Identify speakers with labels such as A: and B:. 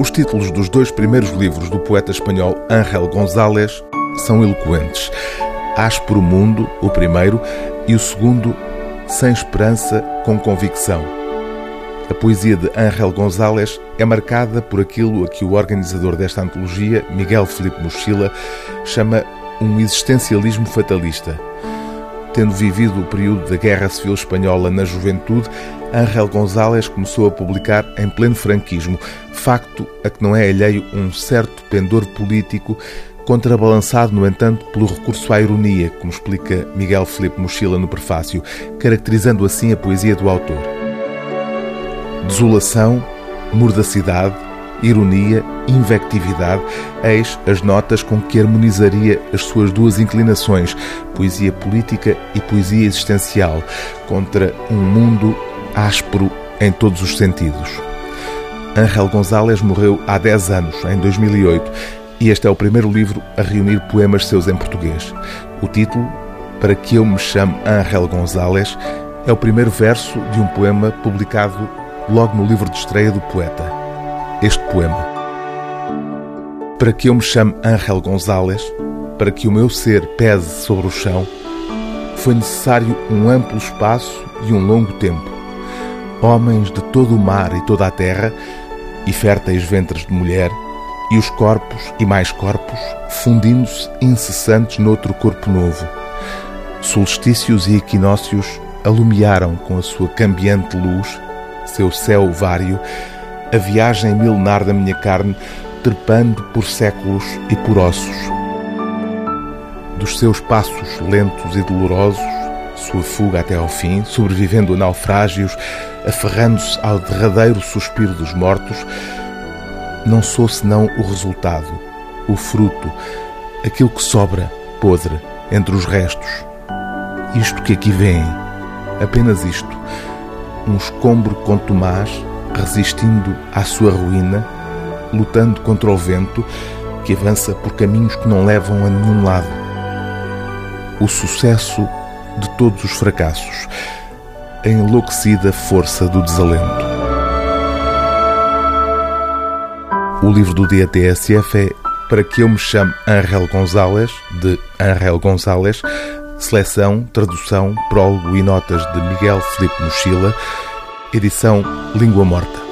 A: Os títulos dos dois primeiros livros do poeta espanhol Ángel González são eloquentes. Áspero Mundo, o primeiro, e o segundo, Sem Esperança, com Convicção. A poesia de Ángel González é marcada por aquilo a que o organizador desta antologia, Miguel Felipe Mochila, chama um existencialismo fatalista. Tendo vivido o período da Guerra Civil Espanhola na juventude, Ángel González começou a publicar em pleno franquismo, facto a que não é alheio um certo pendor político, contrabalançado, no entanto, pelo recurso à ironia, como explica Miguel Felipe Mochila no prefácio, caracterizando assim a poesia do autor. Desolação, mordacidade, ironia, invectividade, eis as notas com que harmonizaria as suas duas inclinações, poesia política e poesia existencial, contra um mundo áspero em todos os sentidos. Ángel González morreu há 10 anos, em 2008, e este é o primeiro livro a reunir poemas seus em português. O título, Para que eu me chame Ángel González, é o primeiro verso de um poema publicado logo no livro de estreia do poeta. Este poema. Para que eu me chame Ángel González, para que o meu ser pese sobre o chão, foi necessário um amplo espaço e um longo tempo. Homens de todo o mar e toda a terra, e férteis ventres de mulher, e os corpos e mais corpos, fundindo-se incessantes noutro corpo novo. Solstícios e equinócios alumiaram com a sua cambiante luz, seu céu vário, a viagem milenar da minha carne, trepando por séculos e por ossos. Dos seus passos lentos e dolorosos, sua fuga até ao fim, sobrevivendo a naufrágios, aferrando-se ao derradeiro suspiro dos mortos, não sou senão o resultado, o fruto, aquilo que sobra, podre, entre os restos. Isto que aqui vem, apenas isto, um escombro contumaz, resistindo à sua ruína, lutando contra o vento que avança por caminhos que não levam a nenhum lado. O sucesso de todos os fracassos, a enlouquecida força do desalento. O livro do dia TSF é Para que eu me chame Angel González, de Angel González, seleção, tradução, prólogo e notas de Miguel Felipe Mochila, edição Língua Morta.